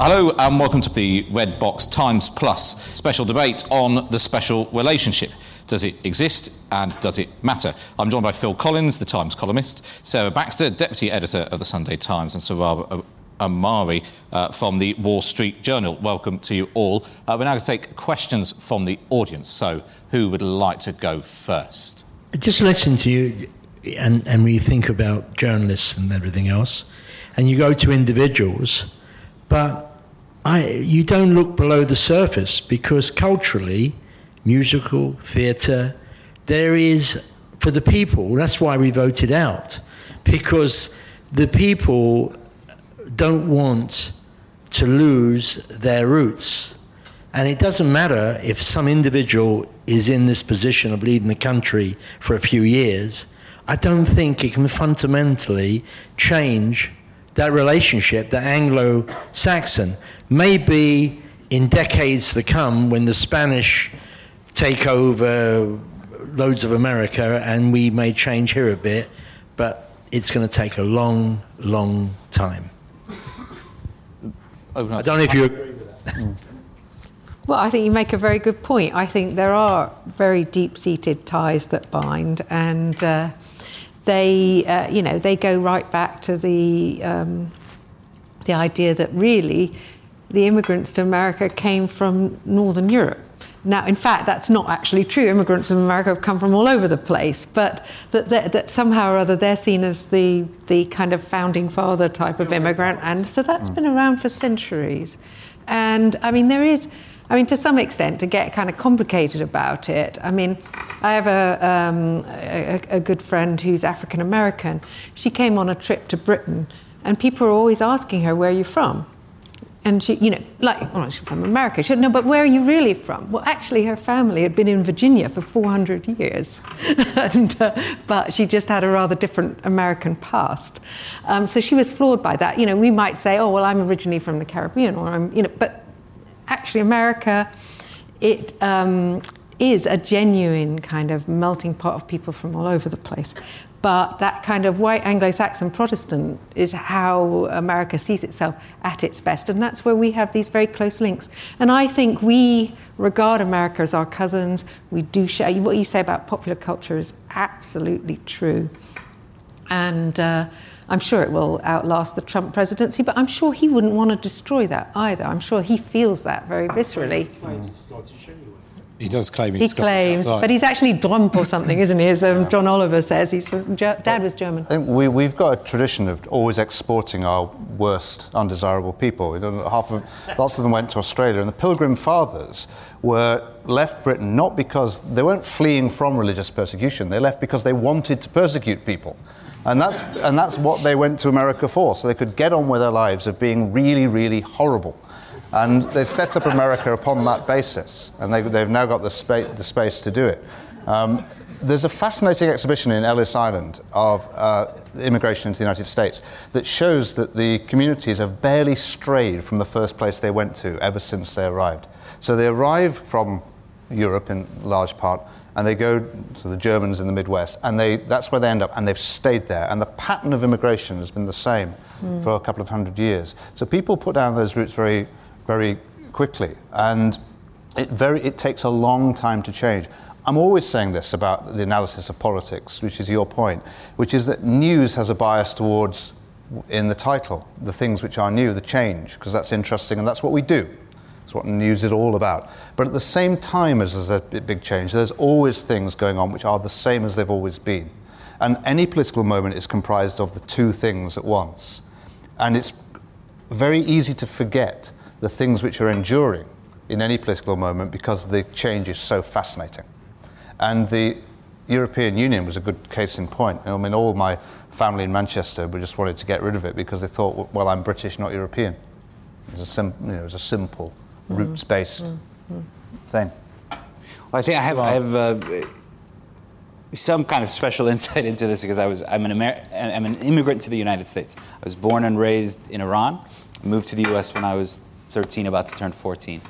Hello and welcome to the Red Box Times Plus special debate on the special relationship. Does it exist and does it matter? I'm joined by Phil Collins, the Times columnist, Sarah Baxter, deputy editor of the Sunday Times, and Sohrab Ahmari uh, from the Wall Street Journal. Welcome to you all. Uh, we're now going to take questions from the audience. So, who would like to go first? Just listen to you, and, and we think about journalists and everything else, and you go to individuals, but I, you don't look below the surface because culturally, musical, theatre, there is, for the people, that's why we voted out, because the people don't want to lose their roots. And it doesn't matter if some individual is in this position of leading the country for a few years. I don't think it can fundamentally change that relationship, the Anglo Saxon. may be in decades to come, when the Spanish take over loads of America and we may change here a bit, but it's going to take a long, long time. I don't know if you agree with that. Well, I think you make a very good point. I think there are very deep-seated ties that bind, and uh, they, uh, you know, they go right back to the um, the idea that really the immigrants to America came from Northern Europe. Now, in fact, that's not actually true. Immigrants from America have come from all over the place, but that, that, that, somehow or other they're seen as the, the kind of founding father type of immigrant. And so that's been around for centuries. And I mean, there is, I mean, to some extent, to get kind of complicated about it, I mean, I have a, um, a, a good friend who's African American. She came on a trip to Britain, and people are always asking her, Where are you from? and she, you know, like, well, she's from America. She said, no, but where are you really from? Well, actually, her family had been in Virginia for 400 years, and, uh, but she just had a rather different American past. Um, so she was floored by that. You know, we might say, oh, well, I'm originally from the Caribbean, or I'm, you know, but actually, America, it um, is a genuine kind of melting pot of people from all over the place. But that kind of white Anglo Saxon Protestant is how America sees itself at its best. And that's where we have these very close links. And I think we regard America as our cousins. We do share. What you say about popular culture is absolutely true. And uh, I'm sure it will outlast the Trump presidency, but I'm sure he wouldn't want to destroy that either. I'm sure he feels that very viscerally. He does claim he's Scottish. He claims, but he's actually Drumpf or something, isn't he? As um, John Oliver says, he's dad was German. I think we, we've got a tradition of always exporting our worst, undesirable people. half of, lots of them went to Australia, and the Pilgrim Fathers were left Britain not because they weren't fleeing from religious persecution, they left because they wanted to persecute people. And that's, and that's what they went to America for, so they could get on with their lives of being really, really horrible. And they've set up America upon that basis, and they, have now got the, spa- the, space to do it. Um, there's a fascinating exhibition in Ellis Island of uh, immigration into the United States that shows that the communities have barely strayed from the first place they went to ever since they arrived. So they arrive from Europe in large part, and they go to the Germans in the Midwest, and they, that's where they end up, and they've stayed there. And the pattern of immigration has been the same mm. for a couple of hundred years. So people put down those roots very very quickly. And it, very, it takes a long time to change. I'm always saying this about the analysis of politics, which is your point, which is that news has a bias towards, in the title, the things which are new, the change, because that's interesting and that's what we do. That's what news is all about. But at the same time as there's a big change, there's always things going on which are the same as they've always been. And any political moment is comprised of the two things at once. And it's very easy to forget the things which are enduring in any political moment because the change is so fascinating. And the European Union was a good case in point. I mean, all my family in Manchester we just wanted to get rid of it because they thought, well, I'm British, not European. It was a, sim- you know, it was a simple, roots-based mm-hmm. thing. Well, I think I have, I have uh, some kind of special insight into this because I was, I'm an, Amer- I'm an immigrant to the United States. I was born and raised in Iran. moved to the U.S. when I was 13, about to turn 14.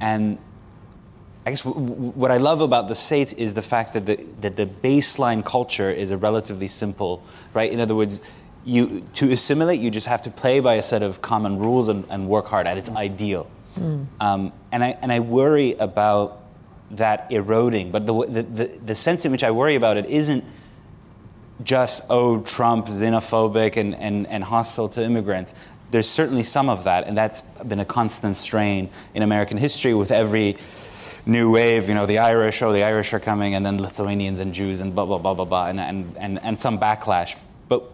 And I guess w- w- what I love about the States is the fact that the, that the baseline culture is a relatively simple, right? In other words, you to assimilate, you just have to play by a set of common rules and, and work hard at its ideal. Um, and I and I worry about that eroding. But the, the the the sense in which I worry about it isn't just oh Trump xenophobic and, and, and hostile to immigrants. There's certainly some of that, and that's been a constant strain in American history with every new wave. You know, the Irish, oh, the Irish are coming, and then Lithuanians and Jews, and blah blah blah blah blah, and and, and, and some backlash. But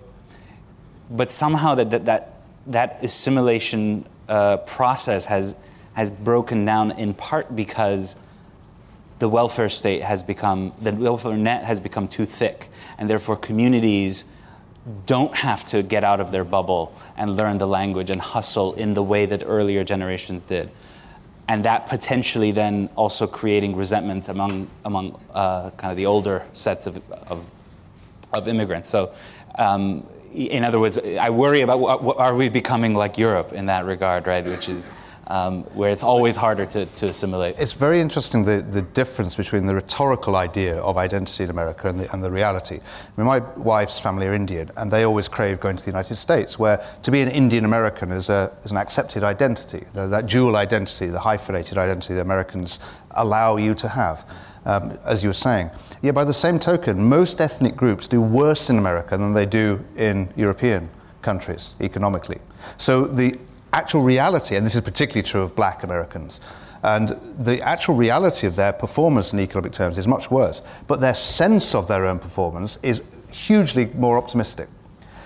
but somehow that that that, that assimilation uh, process has has broken down in part because the welfare state has become the welfare net has become too thick and therefore communities don't have to get out of their bubble and learn the language and hustle in the way that earlier generations did. And that potentially then also creating resentment among among uh, kind of the older sets of, of, of immigrants. So um, in other words i worry about what, what, are we becoming like europe in that regard right? Which is um, where it's always harder to, to assimilate. It's very interesting the, the difference between the rhetorical idea of identity in America and the, and the reality. I mean, my wife's family are Indian, and they always crave going to the United States, where to be an Indian American is, is an accepted identity, the, that dual identity, the hyphenated identity that Americans allow you to have. Um, as you were saying. Yet, by the same token, most ethnic groups do worse in America than they do in European countries economically. So the actual reality, and this is particularly true of black Americans, and the actual reality of their performance in economic terms is much worse. But their sense of their own performance is hugely more optimistic.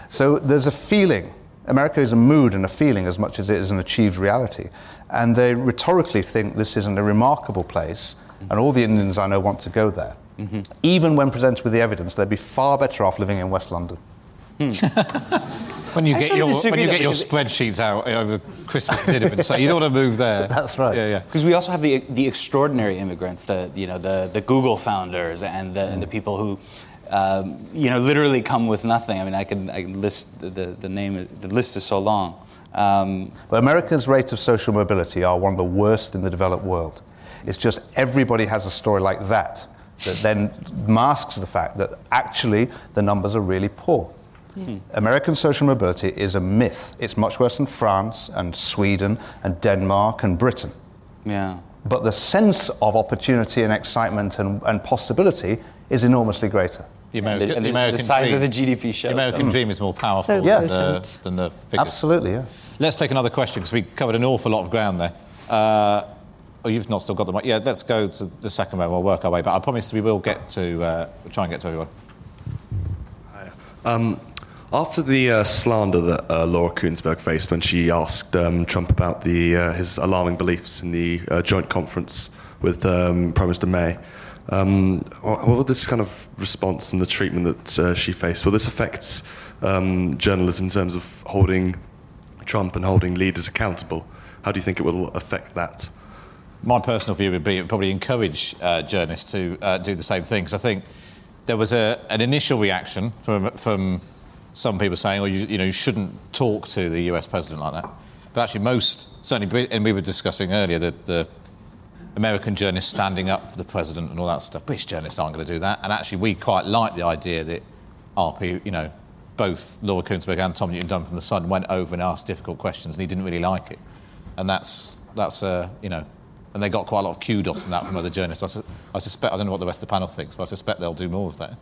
So there's a feeling. America is a mood and a feeling as much as it is an achieved reality. And they rhetorically think this isn't a remarkable place, and all the Indians I know want to go there. Mm-hmm. Even when presented with the evidence, they'd be far better off living in West London. Hmm. When you I get your when you get your spreadsheets out over Christmas dinner and say you don't want to move there. That's right. Yeah, yeah. Because we also have the the extraordinary immigrants, the you know the the Google founders and the, mm. and the people who. Um, you know, literally come with nothing. I mean, I can, I can list the, the, the name. The list is so long. Um, but America's rate of social mobility are one of the worst in the developed world. It's just everybody has a story like that that then masks the fact that actually the numbers are really poor. Hmm. American social mobility is a myth. It's much worse than France and Sweden and Denmark and Britain. Yeah. But the sense of opportunity and excitement and, and possibility is enormously greater. The, American, the, the, the American size dream, of the GDP show. The American mm. dream is more powerful so than, the, than, the, figures. Absolutely, yeah. Let's take another question because we covered an awful lot of ground there. Uh, oh, you've not still got the mic. Yeah, let's go to the second one. We'll work our way. But I promise we will get to. Uh, we'll try and get to everyone. Um, after the uh, slander that uh, Laura Kuenssberg faced when she asked um, Trump about the, uh, his alarming beliefs in the uh, joint conference with um, Prime Minister May, um, what will this kind of response and the treatment that uh, she faced, will this affect um, journalism in terms of holding Trump and holding leaders accountable? How do you think it will affect that? My personal view would be it would probably encourage uh, journalists to do the same thing, because I think there was a, an initial reaction from, from some people saying, "Oh, you, you know, you shouldn't talk to the U.S. president like that." But actually, most certainly, and we were discussing earlier that the American journalists standing up for the president and all that stuff. British journalists aren't going to do that. And actually, we quite like the idea that RP, you know, both Laura Kuenssberg and Tom Newton-Dunn from the Sun went over and asked difficult questions, and he didn't really like it. And that's that's uh, you know, and they got quite a lot of kudos from that from other journalists. I, su- I suspect I don't know what the rest of the panel thinks, but I suspect they'll do more of that.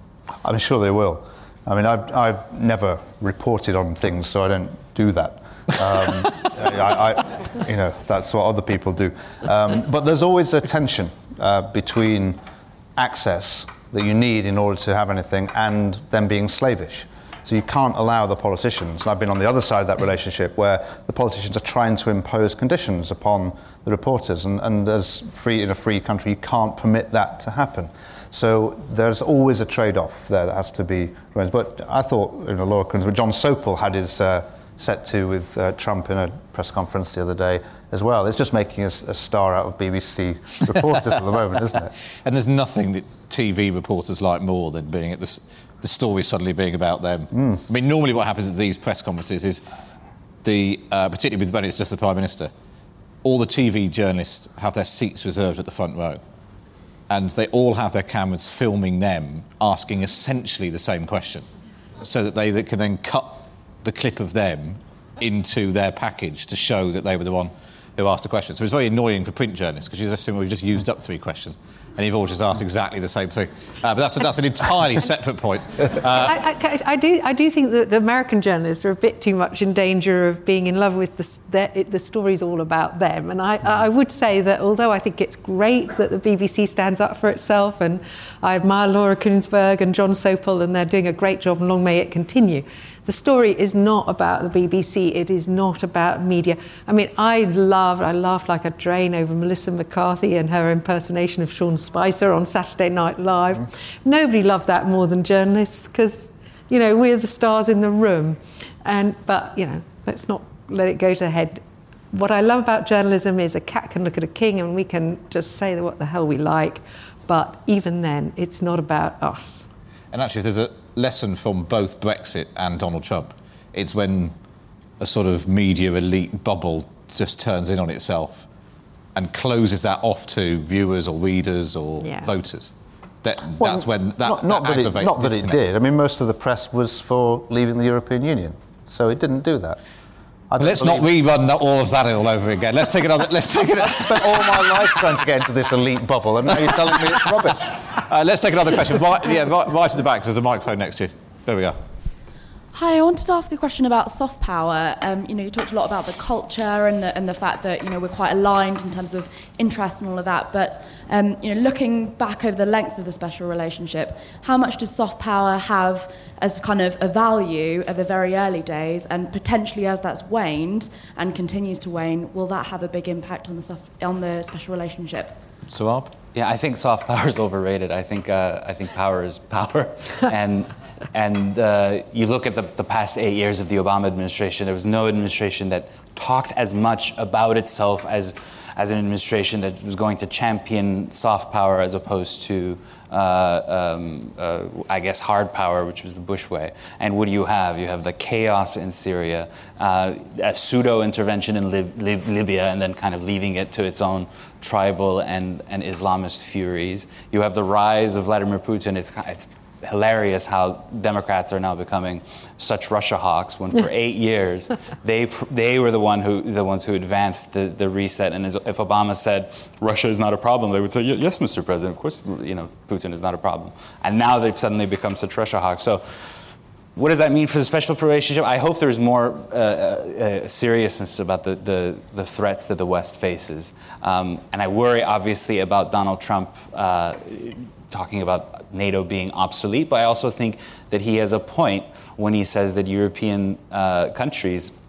I'm sure they will. I mean, I've, I've never reported on things, so I don't do that. Um, I, I, you know, that's what other people do. Um, but there's always a tension uh, between access that you need in order to have anything and them being slavish. So you can't allow the politicians, and I've been on the other side of that relationship where the politicians are trying to impose conditions upon the reporters, and, and as free in a free country, you can't permit that to happen. So there's always a trade-off there that has to be raised. But I thought, you know, Laura Kuenssberg, John Sopel had his uh, set to with uh, Trump in a press conference the other day as well. It's just making a, a star out of BBC reporters at the moment, isn't it? And there's nothing that TV reporters like more than being at the, the story suddenly being about them. Mm. I mean, normally what happens at these press conferences is the, uh, particularly with when it's just the Prime Minister, all the TV journalists have their seats reserved at the front row and they all have their cameras filming them asking essentially the same question so that they can then cut the clip of them into their package to show that they were the one who asked the question. So it's very annoying for print journalists because you just assume we've just used up three questions and you've all just asked exactly the same thing. Uh, but that's, a, that's an entirely separate point. Uh, I, I, I, do, I do think that the American journalists are a bit too much in danger of being in love with the, the, the story's all about them. And I, I would say that although I think it's great that the BBC stands up for itself, and I admire Laura Kuenssberg and John Sopel, and they're doing a great job, and long may it continue the story is not about the BBC. It is not about media. I mean, I loved, I laughed like a drain over Melissa McCarthy and her impersonation of Sean Spicer on Saturday Night Live. mm Nobody loved that more than journalists because, you know, we're the stars in the room. And, but, you know, let's not let it go to the head. What I love about journalism is a cat can look at a king and we can just say what the hell we like. But even then, it's not about us. And actually, there's a, lesson from both Brexit and Donald Trump. It's when a sort of media elite bubble just turns in on itself and closes that off to viewers or readers or yeah. voters. That, well, that's when that, not, not that, that it, not that it did. I mean, most of the press was for leaving the European Union, so it didn't do that. Let's not rerun all of that all over again. Let's take another. Let's take it. I spent all my life trying to get into this elite bubble, and now you're telling me it's rubbish. Uh, let's take another question. Right, yeah, right, right at the back. There's a microphone next to you. There we go. Hi, I wanted to ask a question about soft power. Um, you know, you talked a lot about the culture and the, and the fact that you know we're quite aligned in terms of interest and all of that. But um, you know, looking back over the length of the special relationship, how much does soft power have as kind of a value at the very early days, and potentially as that's waned and continues to wane, will that have a big impact on the soft, on the special relationship? Sohrab? Yeah, I think soft power is overrated. I think uh, I think power is power, and and uh, you look at the, the past eight years of the Obama administration. There was no administration that talked as much about itself as as an administration that was going to champion soft power as opposed to, uh, um, uh, I guess, hard power, which was the Bush way. And what do you have? You have the chaos in Syria, uh, a pseudo intervention in Lib- Lib- Libya, and then kind of leaving it to its own tribal and, and Islamist furies. You have the rise of Vladimir Putin. It's, it's hilarious how Democrats are now becoming such Russia hawks when for eight years they they were the one who the ones who advanced the, the reset and as, if Obama said Russia is not a problem they would say yes Mr. President of course you know Putin is not a problem and now they've suddenly become such Russia hawks so what does that mean for the special relationship? I hope there's more uh, uh, seriousness about the, the, the, threats that the West faces. Um, and I worry, obviously, about Donald Trump uh, talking about NATO being obsolete, but I also think that he has a point when he says that European uh, countries,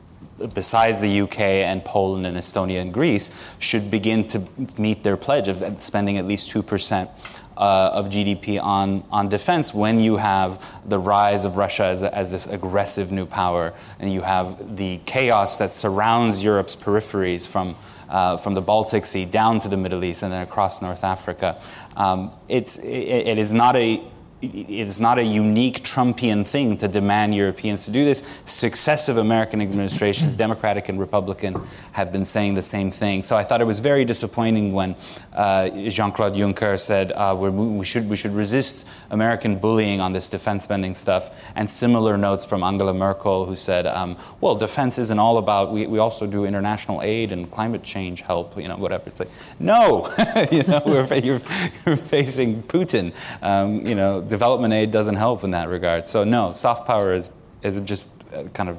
besides the UK and Poland and Estonia and Greece, should begin to meet their pledge of spending at least 2%. Uh, of GDP on, on defense when you have the rise of Russia as, as this aggressive new power and you have the chaos that surrounds Europe's peripheries from uh, from the Baltic Sea down to the Middle East and then across North Africa. Um, it's, it, it is not a it is not a unique Trumpian thing to demand Europeans to do this. Successive American administrations, Democratic and Republican, have been saying the same thing. So I thought it was very disappointing when uh, Jean-Claude Juncker said uh, we should we should resist American bullying on this defense spending stuff. And similar notes from Angela Merkel, who said, um, well, defense isn't all about. We, we also do international aid and climate change help. You know, whatever. It's like no, you know, we're, you're, you're facing Putin. Um, you know development aid doesn't help in that regard. So no, soft power is, is just uh, kind of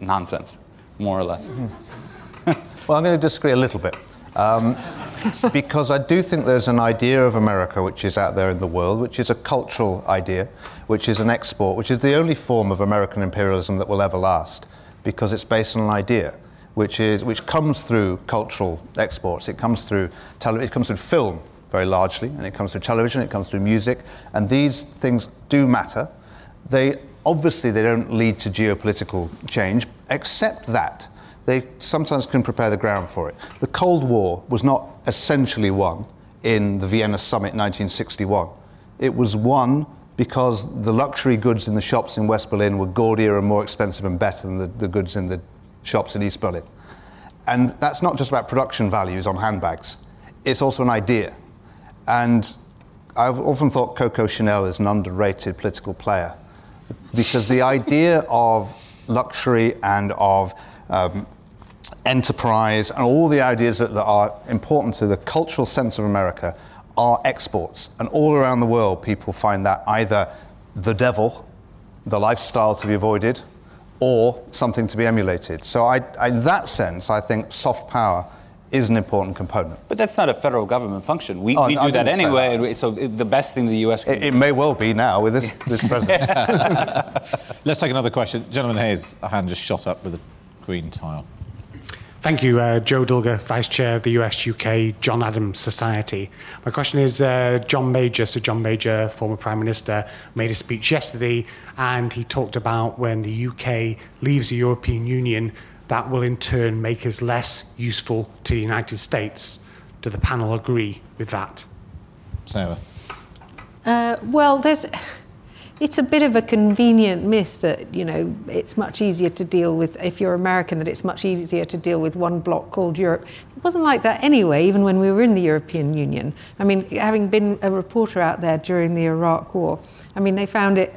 nonsense, more or less. well, I'm going to disagree a little bit. Um, because I do think there's an idea of America which is out there in the world, which is a cultural idea, which is an export, which is the only form of American imperialism that will ever last, because it's based on an idea, which is which comes through cultural exports. It comes through tele- it comes through film, very largely, and it comes through television, it comes through music, and these things do matter. They obviously they don't lead to geopolitical change, except that they sometimes can prepare the ground for it. The Cold War was not essentially won in the Vienna Summit 1961. It was won because the luxury goods in the shops in West Berlin were gaudier and more expensive and better than the, the goods in the shops in East Berlin. And that's not just about production values on handbags, it's also an idea. And I've often thought Coco Chanel is an underrated political player because the idea of luxury and of um, enterprise and all the ideas that, that are important to the cultural sense of America are exports. And all around the world, people find that either the devil, the lifestyle to be avoided, or something to be emulated. So, I, I, in that sense, I think soft power is an important component. But that's not a federal government function. We, Oh, we I do that anyway. that. So the best thing the U.S. can It, it may well be now with this, this president. Let's take another question. Gentleman here, his hand just shot up with a green tile. Thank you, uh, Joe Dulger, Vice Chair of the US UK John Adams Society. My question is uh, John Major, so John Major, former Prime Minister, made a speech yesterday and he talked about when the UK leaves the European Union, that will in turn make us less useful to the United States. Do the panel agree with that? Sarah. Uh, well, there's. It's a bit of a convenient myth that you know it's much easier to deal with if you're American that it's much easier to deal with one bloc called Europe. It wasn't like that anyway, even when we were in the European Union. I mean, having been a reporter out there during the Iraq War, I mean they found it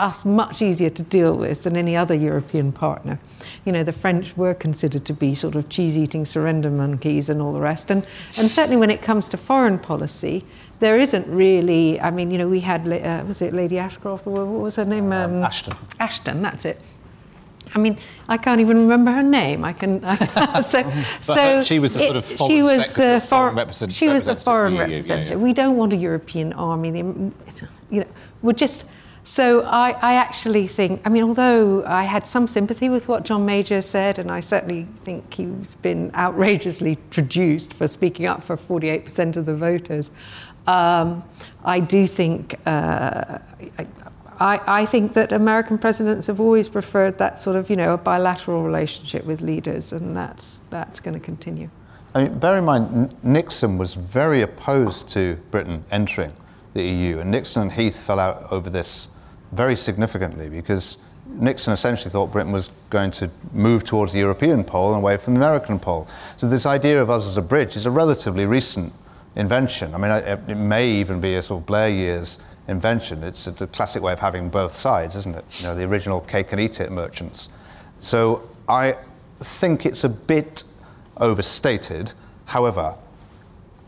us much easier to deal with than any other European partner. You know, the French were considered to be sort of cheese-eating surrender monkeys and all the rest, and and certainly when it comes to foreign policy there isn't really. I mean, you know, we had uh, was it Lady Ashcroft what was her name? Um, Ashton. Ashton, that's it. I mean, I can't even remember her name. I can. I, so, so she was the sort of she foreign was the foreign foreign represent- She was the foreign EU, yeah, representative. yeah. We don't want a European army. The, you know, we're just. So I, I actually think. I mean, although I had some sympathy with what John Major said, and I certainly think he's been outrageously traduced for speaking up for 48% of the voters. Um, I do think. Uh, I, I think that American presidents have always preferred that sort of, you know, a bilateral relationship with leaders, and that's that's going to continue. I mean, bear in mind, Nixon was very opposed to Britain entering the EU, and Nixon and Heath fell out over this very significantly because Nixon essentially thought Britain was going to move towards the European pole and away from the American pole. So this idea of us as a bridge is a relatively recent invention. I mean, it may even be a sort of Blair years invention. It's a, classic way of having both sides, isn't it? You know, the original cake and eat it merchants. So I think it's a bit overstated. However,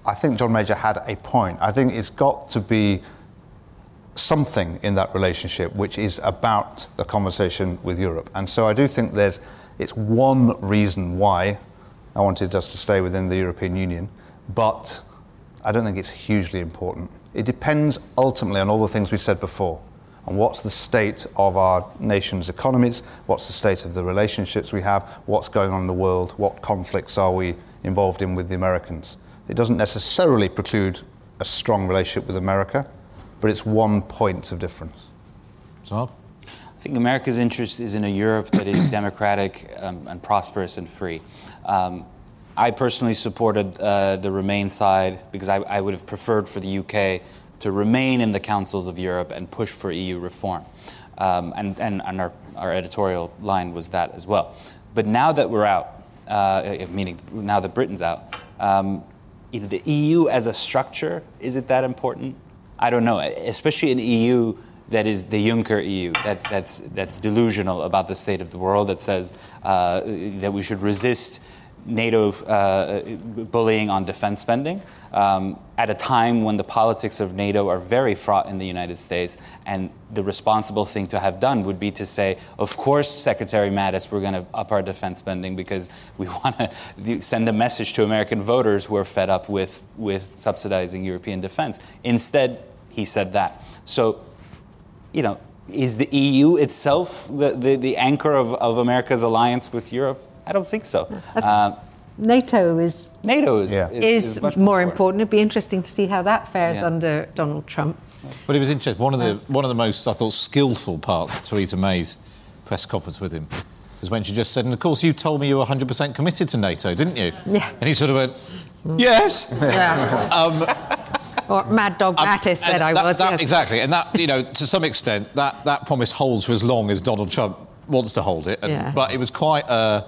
I think John Major had a point. I think it's got to be something in that relationship which is about the conversation with Europe. And so I do think there's it's one reason why I wanted us to stay within the European Union, but I don't think it's hugely important. It depends ultimately on all the things we said before. On what's the state of our nation's economies, what's the state of the relationships we have, what's going on in the world, what conflicts are we involved in with the Americans. It doesn't necessarily preclude a strong relationship with America, but it's one point of difference. Sohrab? I think America's interest is in a Europe that is democratic um, and prosperous and free. Um, I personally supported uh, the Remain side because I, I would have preferred for the UK to remain in the councils of Europe and push for EU reform. Um, and and, and our, our editorial line was that as well. But now that we're out, uh, meaning now that Britain's out, um, you know, the EU as a structure, is it that important? I don't know, especially an EU that is the Juncker EU, that, that's, that's delusional about the state of the world, that says uh, that we should resist NATO uh, bullying on defense spending um, at a time when the politics of NATO are very fraught in the United States. And the responsible thing to have done would be to say, of course, Secretary Mattis, we're going to up our defense spending because we want to send a message to American voters who are fed up with, with subsidizing European defense. Instead, he said that. So, you know, is the EU itself the, the, the anchor of, of America's alliance with Europe? I don't think so. Uh, NATO is NATO is, Yeah. is, is, much more important. It'd be interesting to see how that fares Yeah. under Donald Trump. But it was interesting. One of the one of the most I thought skillful parts of Theresa May's press conference with him was when she just said, "And of course, you told me you were 100% committed to NATO, didn't you?" Yeah. And he sort of went, "Yes." Or Mad Dog Um, Mattis said I that- was. that- yes. Exactly, and that you know, to some extent, that that promise holds for as long as Donald Trump wants to hold it. And, Yeah. But it was quite. Uh,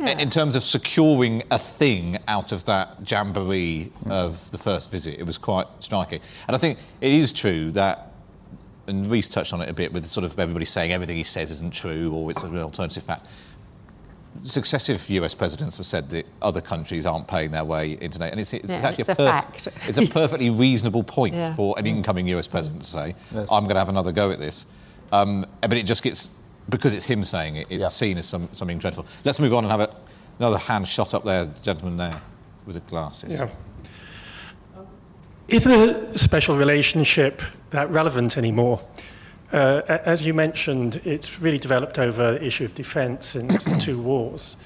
Yeah. In terms of securing a thing out of that jamboree of the first visit, it was quite striking. And I think it is true that and Reese touched on it a bit with sort of everybody saying everything he says isn't true or it's an alternative fact. Successive US presidents have said that other countries aren't paying their way into NATO, and it's, it's Yeah, actually it's a, a perf- fact. it's a perfectly reasonable point Yeah. for an incoming US president to say, "I'm going to have another go at this," um, but it just gets because it's him saying it, it's Yeah. seen as some, something dreadful. Let's move on and have a, another hand shot up there, the gentleman there with the glasses. Yeah. Is the special relationship that relevant anymore? Uh, as you mentioned, it's really developed over the issue of defence since the two wars.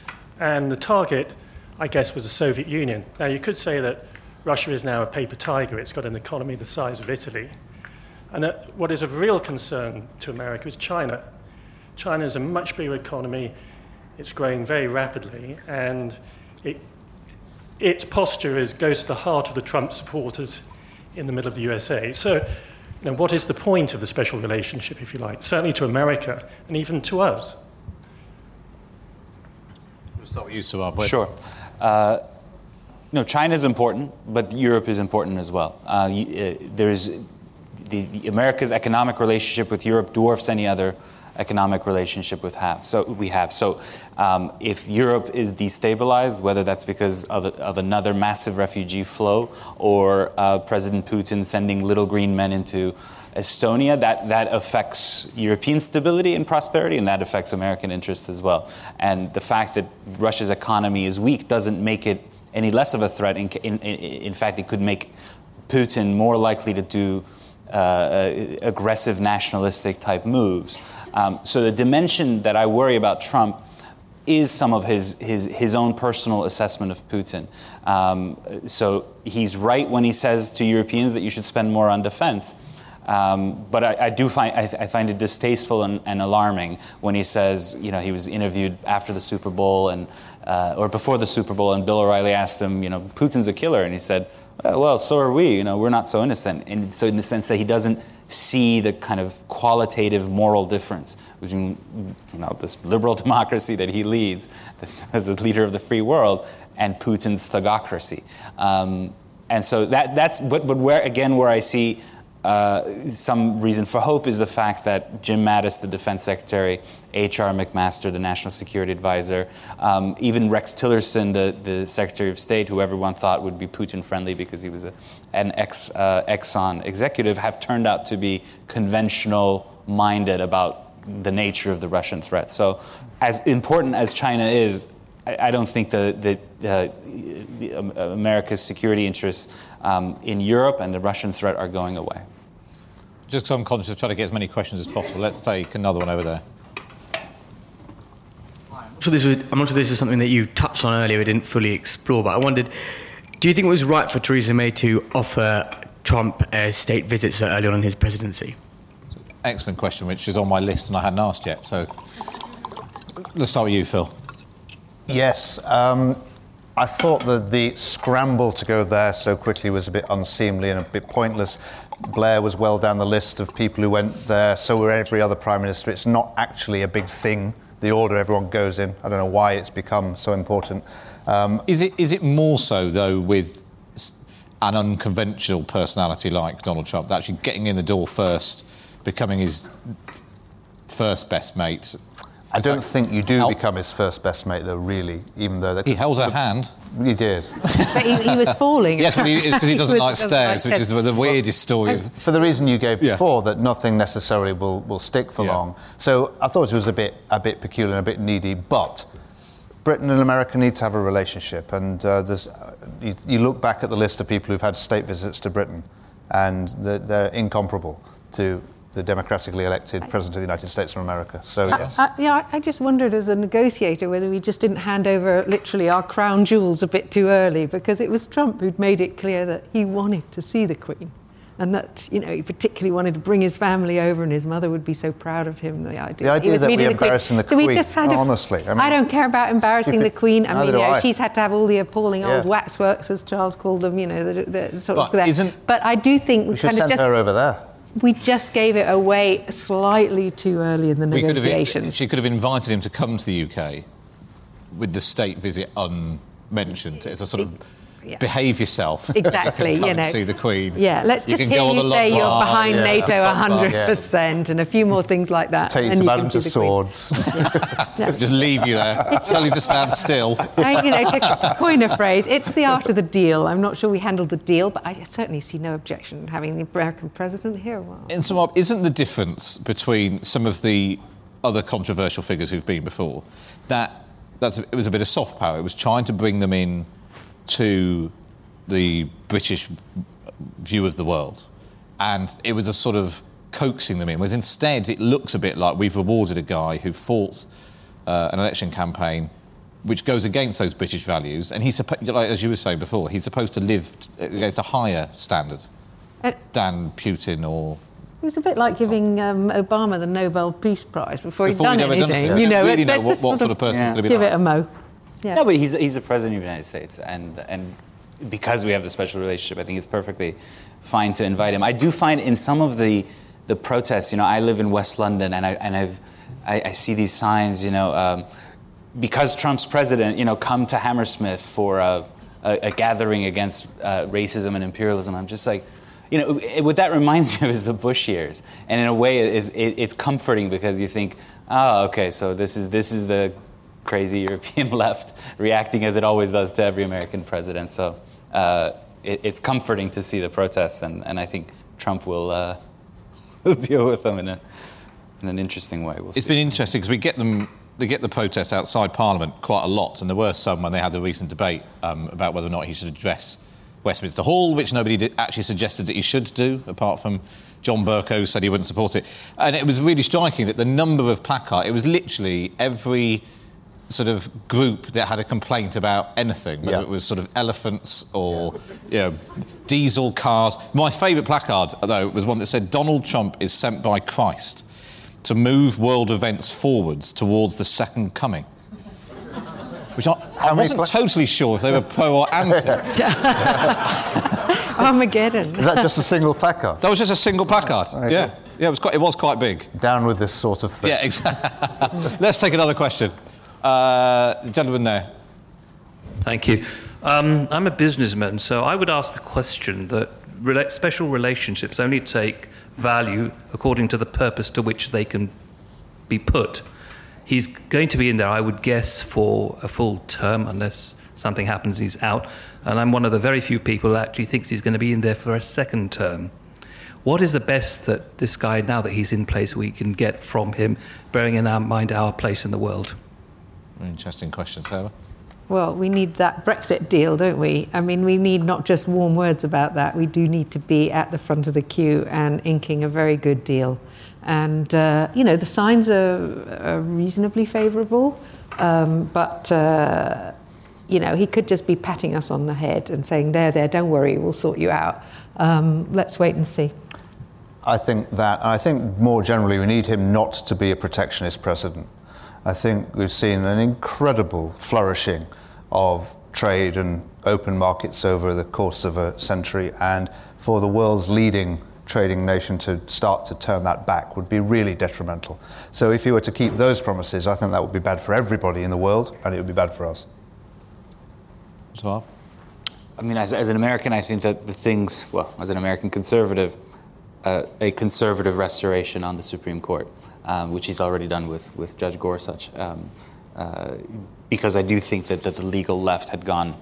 And the target, I guess, was the Soviet Union. Now, you could say that Russia is now a paper tiger. It's got an economy the size of Italy. And that what is of real concern to America is China. China is a much bigger economy. It's growing very rapidly. And it its posture is goes to the heart of the Trump supporters in the middle of the USA. So, you know, what is the point of the special relationship, if you like? Certainly to America and even to us. We'll start with you, Sohrab. Where- Sure. Uh, no, China is important, but Europe is important as well. Uh, uh, there's the, the America's economic relationship with Europe dwarfs any other economic relationship with have. So we have. So um, if Europe is destabilized, whether that's because of, of another massive refugee flow or uh, President Putin sending little green men into Estonia, that, that affects European stability and prosperity, and that affects American interests as well. And the fact that Russia's economy is weak doesn't make it any less of a threat. In, in, in fact, it could make Putin more likely to do uh, aggressive nationalistic type moves. Um, so the dimension that I worry about Trump is some of his, his, his own personal assessment of Putin. Um, so he's right when he says to Europeans that you should spend more on defense. Um, but I, I, do find I, I, find it distasteful and, and, alarming when he says, you know, he was interviewed after the Super Bowl and uh, or before the Super Bowl, and Bill O'Reilly asked him, you know, Putin's a killer, and he said, well, well, so are we. You know, we're not so innocent. And so, in the sense that he doesn't see the kind of qualitative moral difference between, you know, this liberal democracy that he leads as the leader of the free world and Putin's thugocracy. Um, and so that that's but but where again where I see uh, some reason for hope is the fact that Jim Mattis, the defense secretary, H.R. McMaster, the national security advisor, um, even Rex Tillerson, the, the secretary of state, who everyone thought would be Putin friendly because he was a, an ex uh, Exxon executive, have turned out to be conventional minded about the nature of the Russian threat. So, as important as China is, I, don't think the, the, uh, the America's security interests um, in Europe and the Russian threat are going away. Just because I'm conscious of trying to get as many questions as possible, let's take another one over there. I'm, sure this was, I'm not sure this is something that you touched on earlier, we didn't fully explore, but I wondered do you think it was right for Theresa May to offer Trump a state visit so early on in his presidency? Excellent question, which is on my list and I hadn't asked yet. So let's start with you, Phil. Yes. Um, I thought that the scramble to go there so quickly was a bit unseemly and a bit pointless. Blair was well down the list of people who went there, so were every other Prime Minister. It's not actually a big thing, the order everyone goes in. I don't know why it's become so important. Um, is, it, is it more so, though, with an unconventional personality like Donald Trump, actually getting in the door first, becoming his first best mate? I don't think you do become his first best mate, though. Really, even though he held her hand. He did. but he, he, was falling. yes, but it's because he doesn't he like stairs, which is the weirdest story. For the reason you gave before, that nothing necessarily will, will stick for yeah. long. So I thought it was a bit a bit peculiar and a bit needy, but. Britain and America need to have a relationship, and uh, there's, uh, you, you, look back at the list of people who've had state visits to Britain, and they're, they're incomparable to the democratically elected president of the United States of America. So yes. I, yeah, I just wondered as a negotiator whether we just didn't hand over literally our crown jewels a bit too early because it was Trump who'd made it clear that he wanted to see the Queen. And that you know he particularly wanted to bring his family over, and his mother would be so proud of him. The idea, the idea that we're the Queen. so we just had honestly, I, mean, I, don't care about embarrassing the Queen. I mean, you know, I. she's had to have all the appalling yeah. old waxworks, as Charles called them. You know, the, the sort but of. That. Isn't, but I do think we, we should kind send of just her over there we just gave it away slightly too early in the we negotiations. Could have, she could have invited him to come to the UK with the state visit unmentioned. It's a sort of behave yourself. Exactly, you know. See the Queen. Yeah, let's You just can go hear you say you're bar. behind yeah, NATO the top bar, 100% and a few more things like that. Take you and to you Madame can see the Queen. Swords. Just leave you there. Tell you to stand still. Uh, you know, to, to coin a phrase, it's the art of the deal. I'm not sure we handled the deal, but I certainly see no objection in having the American president here. Well, And so, Mark, isn't the difference between some of the other controversial figures who've been before that that's a, it was a bit of soft power? It was trying to bring them in to the British view of the world, and it was a sort of coaxing them in. Whereas instead, it looks a bit like we've rewarded a guy who fought uh, an election campaign. Which goes against those British values, and he's suppo- like as you were saying before, he's supposed to live against a higher standard Uh, than Putin or it was a bit like giving um, Obama the Nobel Peace Prize before he'd Before done he'd ever done anything. it. You know, Really know let's what- just what sort of person he's of gonna be give like. it a mo. Yeah. No, but he's, he's the president of the United States, and and because we have the special relationship, I think it's perfectly fine to invite him. I do find in some of the the protests, you know, I live in West London, and I and I've I, I see these signs, you know, um, because Trump's president, you know, come to Hammersmith for a, a, a gathering against uh, racism and imperialism. I'm just like. You know, it, what that reminds me of is the Bush years, and in a way, it, it, it's comforting because you think, oh, okay, so this is this is the crazy European left reacting as it always does to every American president. So uh, it, it's comforting to see the protests, and, and I think Trump will, uh, will deal with them in, a, in an interesting way. We'll It's been interesting because we get them, they get the protests outside Parliament quite a lot, and there were some when they had the recent debate um, about whether or not he should address Westminster Hall, which nobody did, actually suggested that he should do, apart from John Bercow said he wouldn't support it. And it was really striking that the number of placards, it was literally every sort of group that had a complaint about anything, whether Yeah. it was sort of elephants or you know, diesel cars. My favourite placard, though, was one that said Donald Trump is sent by Christ to move world events forwards towards the second coming. Which I, I wasn't pla- totally sure if they were pro or anti. Armageddon. Is that just a single placard? That was just a single placard. Okay. Yeah, yeah, it was quite, it was quite big. Down with this sort of thing. Yeah, exactly. Let's take another question. Uh, the gentleman there. Thank you. Um, I'm a businessman, so I would ask the question that special relationships only take value according to the purpose to which they can be put. He's going to be in there, I would guess, for a full term, unless something happens, he's out. And I'm one of the very few people that actually thinks he's going to be in there for a second term. What is the best that this guy, now that he's in place, we can get from him, bearing in mind our place in the world? Interesting question, Sarah. Well, we need that Brexit deal, don't we? I mean, we need not just warm words about that. We do need to be at the front of the queue and inking a very good deal. And, uh, you know, the signs are, are reasonably favourable, um, but, uh, you know, he could just be patting us on the head and saying, there, there, don't worry, we'll sort you out. Um, let's wait and see. I think that, and I think more generally, we need him not to be a protectionist president. I think we've seen an incredible flourishing of trade and open markets over the course of a century, and for the world's leading trading nation to start to turn that back would be really detrimental. So, if he were to keep those promises, I think that would be bad for everybody in the world, and it would be bad for us. So, I mean, as, as an American, I think that the things, well, as an American conservative, uh, a conservative restoration on the Supreme Court, um, which he's already done with, with Judge Gorsuch, um, uh, because I do think that, that the legal left had gone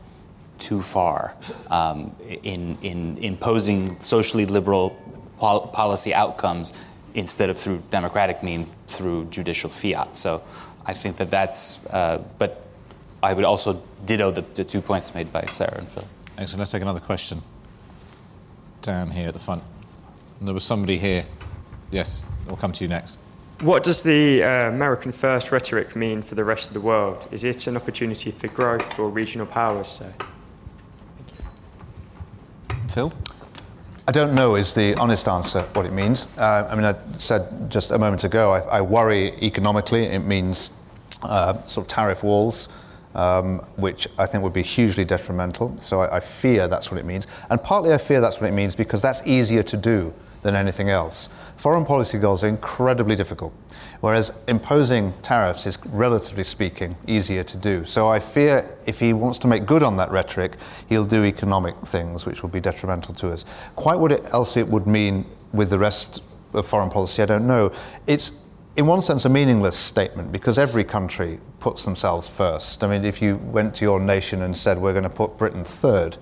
too far um, in, in imposing socially liberal pol- policy outcomes instead of through democratic means, through judicial fiat. So I think that that's, uh, but I would also ditto the, the two points made by Sarah and Phil. excellent. Let's take another question. Down here at the front. And there was somebody here. Yes, we'll come to you next. What does the uh, American first rhetoric mean for the rest of the world? Is it an opportunity for growth for regional powers, say? Phil? I don't know is the honest answer what it means. Uh, I mean, I said just a moment ago, I, I worry economically. It means uh, sort of tariff walls, um, which I think would be hugely detrimental. So I, I fear that's what it means. And partly I fear that's what it means because that's easier to do than anything else. Foreign policy goals are incredibly difficult, whereas imposing tariffs is, relatively speaking, easier to do. So I fear if he wants to make good on that rhetoric, he'll do economic things which will be detrimental to us. Quite what it, else it would mean with the rest of foreign policy, I don't know. It's in one sense, a meaningless statement because every country puts themselves first. I mean, if you went to your nation and said, we're going to put Britain third,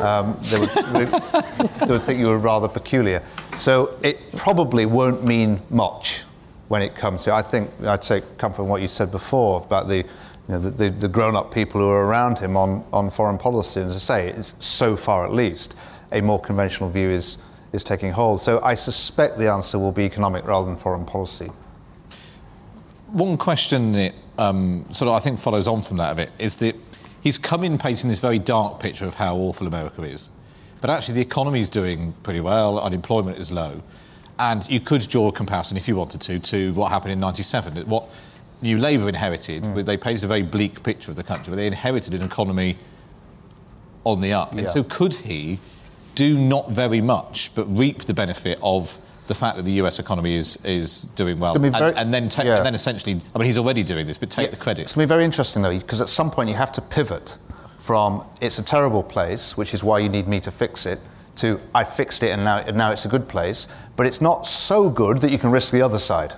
um, they, would, they would think you were rather peculiar. So it probably won't mean much when it comes to, I think, I'd say, come from what you said before about the, you know, the, the, the grown up people who are around him on, on foreign policy. And as I say, so far at least, a more conventional view is, is taking hold. So I suspect the answer will be economic rather than foreign policy. One question that um, sort of I think follows on from that a bit is that he's come in painting this very dark picture of how awful America is. But actually, the economy is doing pretty well, unemployment is low. And you could draw a comparison, if you wanted to, to what happened in 97. What New Labour inherited, mm. they painted a very bleak picture of the country, but they inherited an economy on the up. And so, could he do not very much but reap the benefit of the fact that the US economy is, is doing well. Very, and, and, then ta- yeah. and then essentially, I mean, he's already doing this, but take yeah. the credit. It's going to be very interesting, though, because at some point you have to pivot from it's a terrible place, which is why you need me to fix it, to I fixed it and now, and now it's a good place, but it's not so good that you can risk the other side.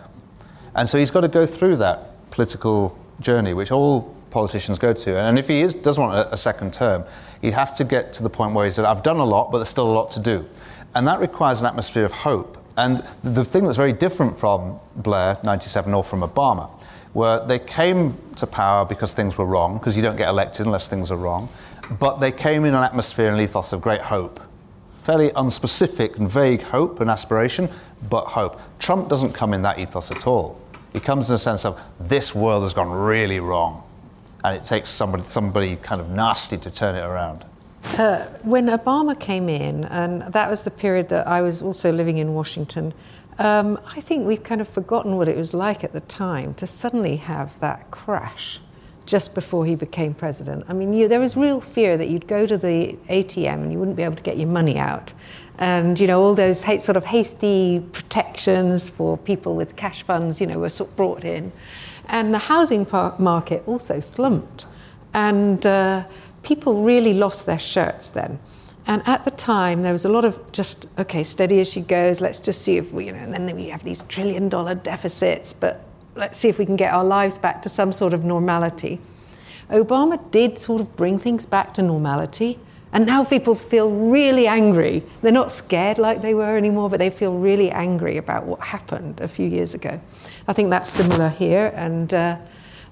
And so he's got to go through that political journey, which all politicians go to. And if he is, does want a, a second term, he'd have to get to the point where he said, I've done a lot, but there's still a lot to do. And that requires an atmosphere of hope and the thing that's very different from Blair, 97, or from Obama, were they came to power because things were wrong, because you don't get elected unless things are wrong, but they came in an atmosphere and ethos of great hope. Fairly unspecific and vague hope and aspiration, but hope. Trump doesn't come in that ethos at all. He comes in a sense of this world has gone really wrong, and it takes somebody, somebody kind of nasty to turn it around. Uh, when Obama came in, and that was the period that I was also living in Washington, um, I think we've kind of forgotten what it was like at the time to suddenly have that crash just before he became president. I mean, you, there was real fear that you'd go to the ATM and you wouldn't be able to get your money out. And, you know, all those ha- sort of hasty protections for people with cash funds, you know, were sort of brought in. And the housing par- market also slumped. And, uh, people really lost their shirts then. And at the time, there was a lot of just, okay, steady as she goes, let's just see if we, you know, and then we have these trillion dollar deficits, but let's see if we can get our lives back to some sort of normality. Obama did sort of bring things back to normality. And now people feel really angry. They're not scared like they were anymore, but they feel really angry about what happened a few years ago. I think that's similar here. And uh,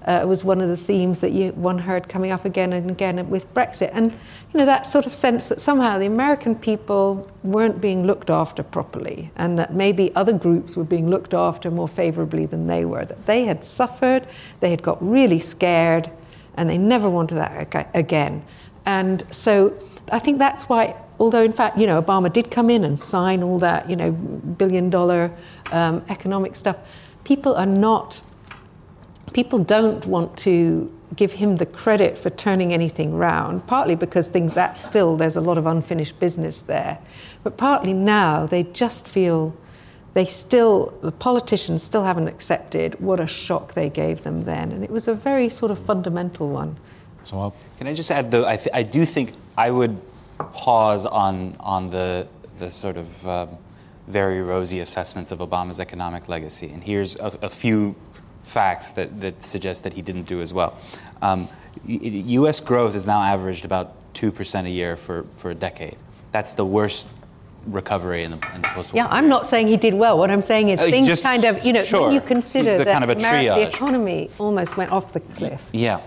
uh, was one of the themes that you, one heard coming up again and again with Brexit. And you know that sort of sense that somehow the American people weren't being looked after properly, and that maybe other groups were being looked after more favourably than they were. That they had suffered, they had got really scared, and they never wanted that again. And so I think that's why although in fact, you know, Obama did come in and sign all that, you know, billion dollar um, economic stuff, people are not people don't want to give him the credit for turning anything round, partly because things that still, there's a lot of unfinished business there. But partly now, they just feel they still, the politicians still haven't accepted what a shock they gave them then. And it was a very sort of fundamental one. So I'll... Can I just add, though, I, th- I do think I would pause on, on the, the sort of um, very rosy assessments of Obama's economic legacy. And here's a, a few facts that, that suggest that he didn't do as well. Um, U.S. growth has now averaged about 2% a year for, for a decade. That's the worst recovery in the, in the post-war. Yeah, I'm not saying he did well. What I'm saying is uh, things just, kind of, you know, sure. when you consider that kind of the economy almost went off the cliff. Yeah.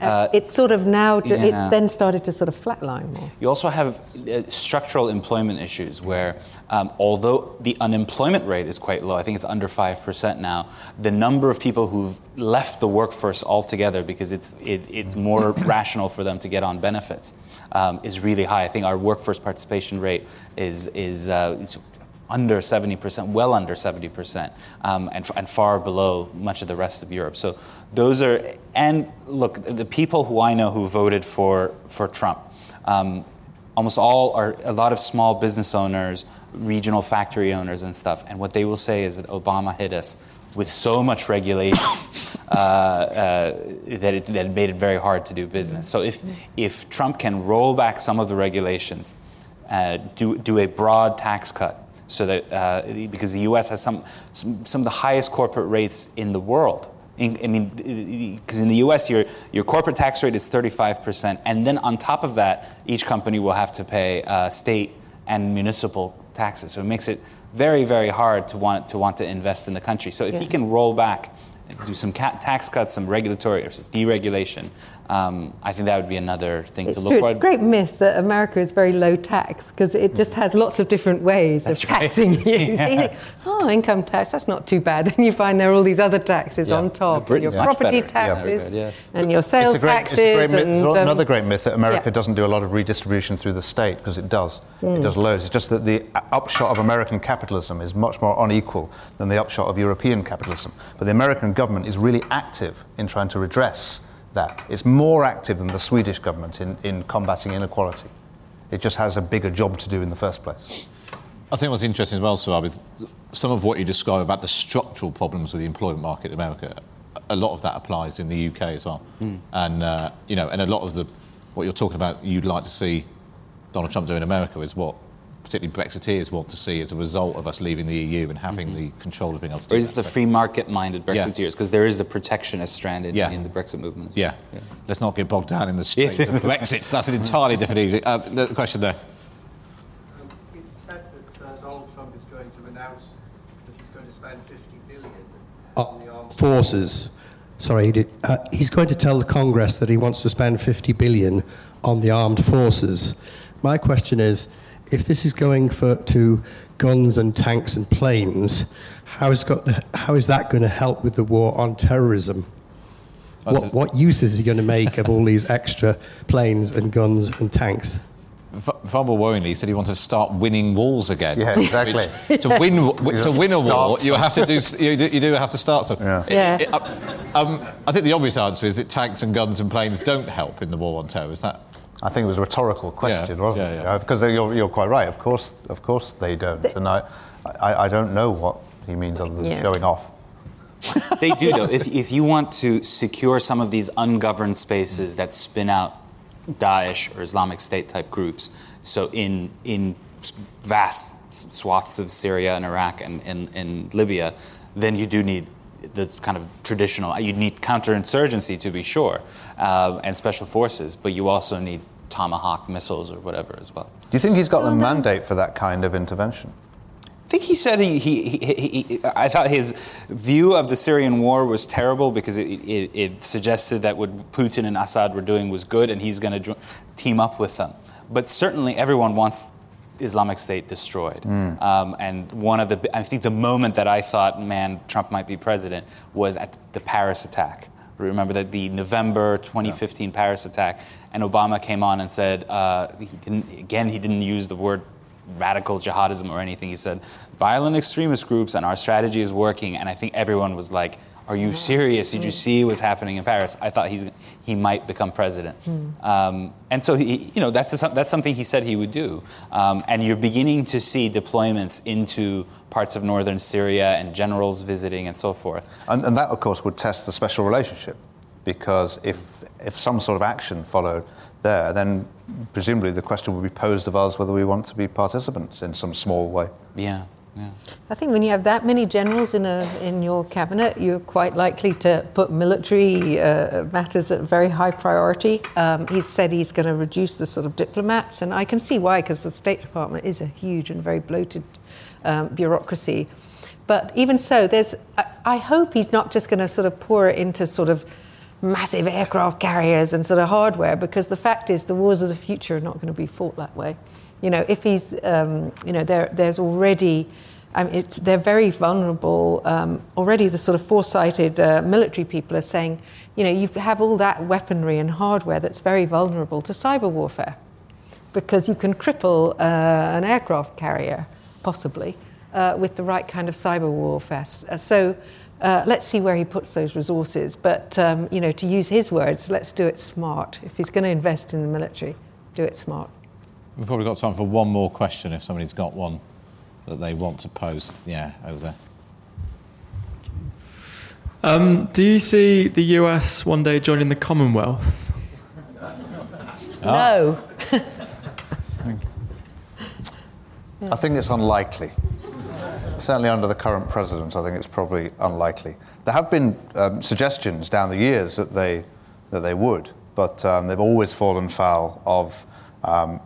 Uh, uh, it's sort of now, yeah. it then started to sort of flatline more. You also have uh, structural employment issues where, um, although the unemployment rate is quite low, I think it's under 5% now, the number of people who've left the workforce altogether because it's, it, it's more rational for them to get on benefits um, is really high. I think our workforce participation rate is, is uh, under 70%, well under 70%, um, and, and far below much of the rest of Europe. So those are, and look, the people who I know who voted for, for Trump, um, almost all are, a lot of small business owners regional factory owners and stuff, and what they will say is that Obama hit us with so much regulation uh, uh, that, it, that it made it very hard to do business. So if, if Trump can roll back some of the regulations, uh, do, do a broad tax cut, so that uh, because the U.S. has some, some, some of the highest corporate rates in the world. In, I mean, because in the U.S. your your corporate tax rate is 35 percent, and then on top of that, each company will have to pay uh, state and municipal taxes. So it makes it very, very hard to want to want to invest in the country. So if Yeah. he can roll back, do some ca- tax cuts, some regulatory or some deregulation, um, I think that would be another thing It's to true. look It's a great myth that America is very low tax because it just has lots of different ways That's of right. taxing you. So you think, oh, income tax, that's not too bad. Then you find there are all these other taxes Yeah. on No, top, and your property better. Taxes, yeah. and your sales it's a great, taxes. It's a great myth. and, It's um, another great myth that America yeah. doesn't do a lot of redistribution through the state because it does. Hmm. It does loads. It's just that the upshot of American capitalism is much more unequal than the upshot of European capitalism. But the American government is really active in trying to redress that. It's more active than the Swedish government in, in combating inequality. It just has a bigger job to do in the first place. I think what's interesting as well, Sohrab, is some of what you describe about the structural problems with the employment market in America. A lot of that applies in the UK as well, and uh, you know, and a lot of the what you're talking about, you'd like to see Donald Trump do in America is what particularly Brexiteers want to see as a result of us leaving the EU and having the control of being able to. Or is that. the free market-minded Brexiteers? Because there is the protectionist strand in, Yeah. in the Brexit movement. Yeah. Let's not get bogged down in the Yes. of Brexit. That's an entirely different issue. Uh, the question there. It's said that uh, Donald Trump is going to announce that he's going to spend 50 billion on the armed forces. Sorry, he did. Uh, he's going to tell the Congress that he wants to spend 50 billion on the armed forces. My question is, if this is going for to guns and tanks and planes, how is, got, how is that going to help with the war on terrorism? What, a- what use is he going to make of all these extra planes and guns and tanks? Far more worryingly, he said he wanted to start winning wars again. Yeah, exactly. Which- to win, w- to win a war, you have to do. You do, you do have to start something. Yeah. Yeah. It- uh, um, I think the obvious answer is that tanks and guns and planes don't help in the war on terror. Is that? I think it was a rhetorical question, Yeah, wasn't yeah, it? yeah. Uh, Because you're, you're quite right. Of course, of course they don't. And I, I, I don't know what he means other than Yeah. showing off. they do though. If, if you want to secure some of these ungoverned spaces that spin out Daesh or Islamic State type groups, so in in vast swaths of Syria and Iraq and, and, and Libya, then you do need the kind of traditional. You need counterinsurgency to be sure, uh, and special forces, but you also need Tomahawk missiles or whatever as well. Do you think he's got the mandate for that kind of intervention? I think he said he, he, he, he, he I thought his view of the Syrian war was terrible because it, it, it suggested that what Putin and Assad were doing was good and he's going to team up with them. But certainly everyone wants Islamic State destroyed. Um, and one of the, I think the moment that I thought, man, Trump might be president was at the Paris attack. Remember that the November 2015 Paris attack, and Obama came on and said, uh, he didn't, again, he didn't use the word radical jihadism or anything. He said, violent extremist groups, and our strategy is working. And I think everyone was like, are you serious? Did you see what's happening in Paris? I thought he's, he might become president. Um, and so, he, you know, that's, a, that's something he said he would do. Um, and you're beginning to see deployments into parts of northern Syria and generals visiting and so forth. And, and that, of course, would test the special relationship, because if if some sort of action followed there, then presumably the question would be posed of us whether we want to be participants in some small way. Yeah, yeah. I think when you have that many generals in, a, in your cabinet, you're quite likely to put military uh, matters at very high priority. Um, said he's going to reduce the sort of diplomats, and I can see why, because the State Department is a huge and very bloated um, bureaucracy. But even so, there's, I, I hope he's not just going to sort of pour it into sort of massive aircraft carriers and sort of hardware, because the fact is the wars of the future are not going to be fought that way. You know, if he's, um, you know, there, there's already, I mean, they're very vulnerable. Um, already, the sort of foresighted uh, military people are saying, you know, you have all that weaponry and hardware that's very vulnerable to cyber warfare because you can cripple uh, an aircraft carrier, possibly, uh, with the right kind of cyber warfare. Uh, so uh, let's see where he puts those resources. But, um, you know, to use his words, let's do it smart. If he's going to invest in the military, do it smart. We've probably got time for one more question if somebody's got one. That they want to post, yeah, over there. Um, do you see the US one day joining the Commonwealth? No. I think it's unlikely. Certainly under the current president, I think it's probably unlikely. There have been um, suggestions down the years that they, that they would, but um, they've always fallen foul of um,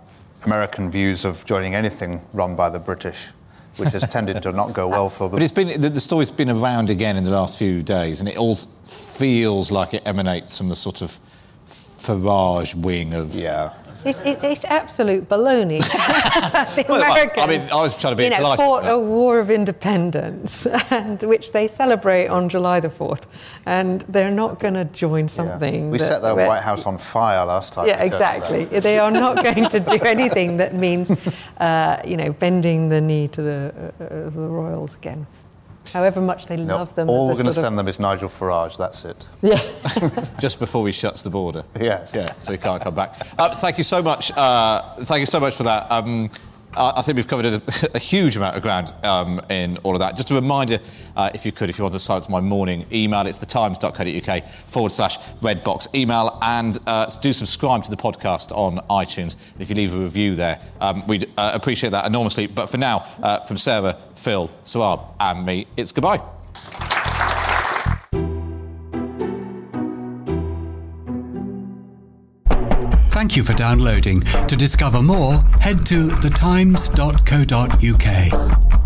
American views of joining anything run by the British, which has tended to not go well for them. But it's been the, the story's been around again in the last few days, and it all feels like it emanates from the sort of Farage wing of yeah. It's, it's, it's absolute baloney. the Well, I- I Americans, mean, I was trying to be you know, polite, fought a war of independence, and which they celebrate on July the fourth, and they're not going to join something. We that, set the White House on fire last time. Yeah, we talked about exactly. They are not going to do anything that means, uh, you know, bending the knee to the, uh, uh, the royals again. However much they No, love them. all we're going to sort of- send them is Nigel Farage. That's it. Yeah. Just before he shuts the border. Yes. Yeah, so he can't come back. Uh, thank you so much. Uh, thank you so much for that. Um, I I think we've covered a, a huge amount of ground um, in all of that. Just a reminder, uh, if you could, if you want to sign up to my morning email, it's thetimes.co.uk forward slash redbox email and uh, do subscribe to the podcast on iTunes. If you leave a review there, um, we'd uh, appreciate that enormously. But for now, uh, from Sarah, Phil, Sohrab, and me, it's goodbye. Thank you for downloading. To discover more, head to thetimes.co.uk.